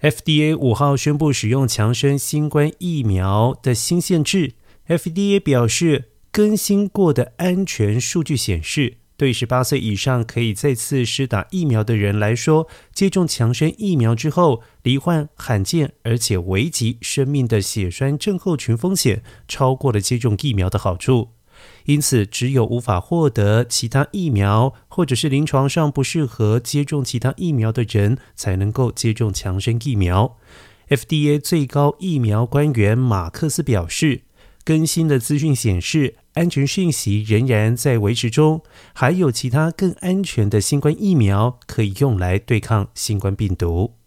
FDA 五号宣布使用强生新冠疫苗的新限制。FDA 表示，更新过的安全数据显示，对十八岁以上可以再次施打疫苗的人来说，接种强生疫苗之后，罹患罕见而且危及生命的血栓症候群风险超过了接种疫苗的好处。因此，只有无法获得其他疫苗，或者是临床上不适合接种其他疫苗的人，才能够接种强生疫苗。FDA 最高疫苗官员马克思表示，更新的资讯显示，安全讯息仍然在维持中，还有其他更安全的新冠疫苗可以用来对抗新冠病毒。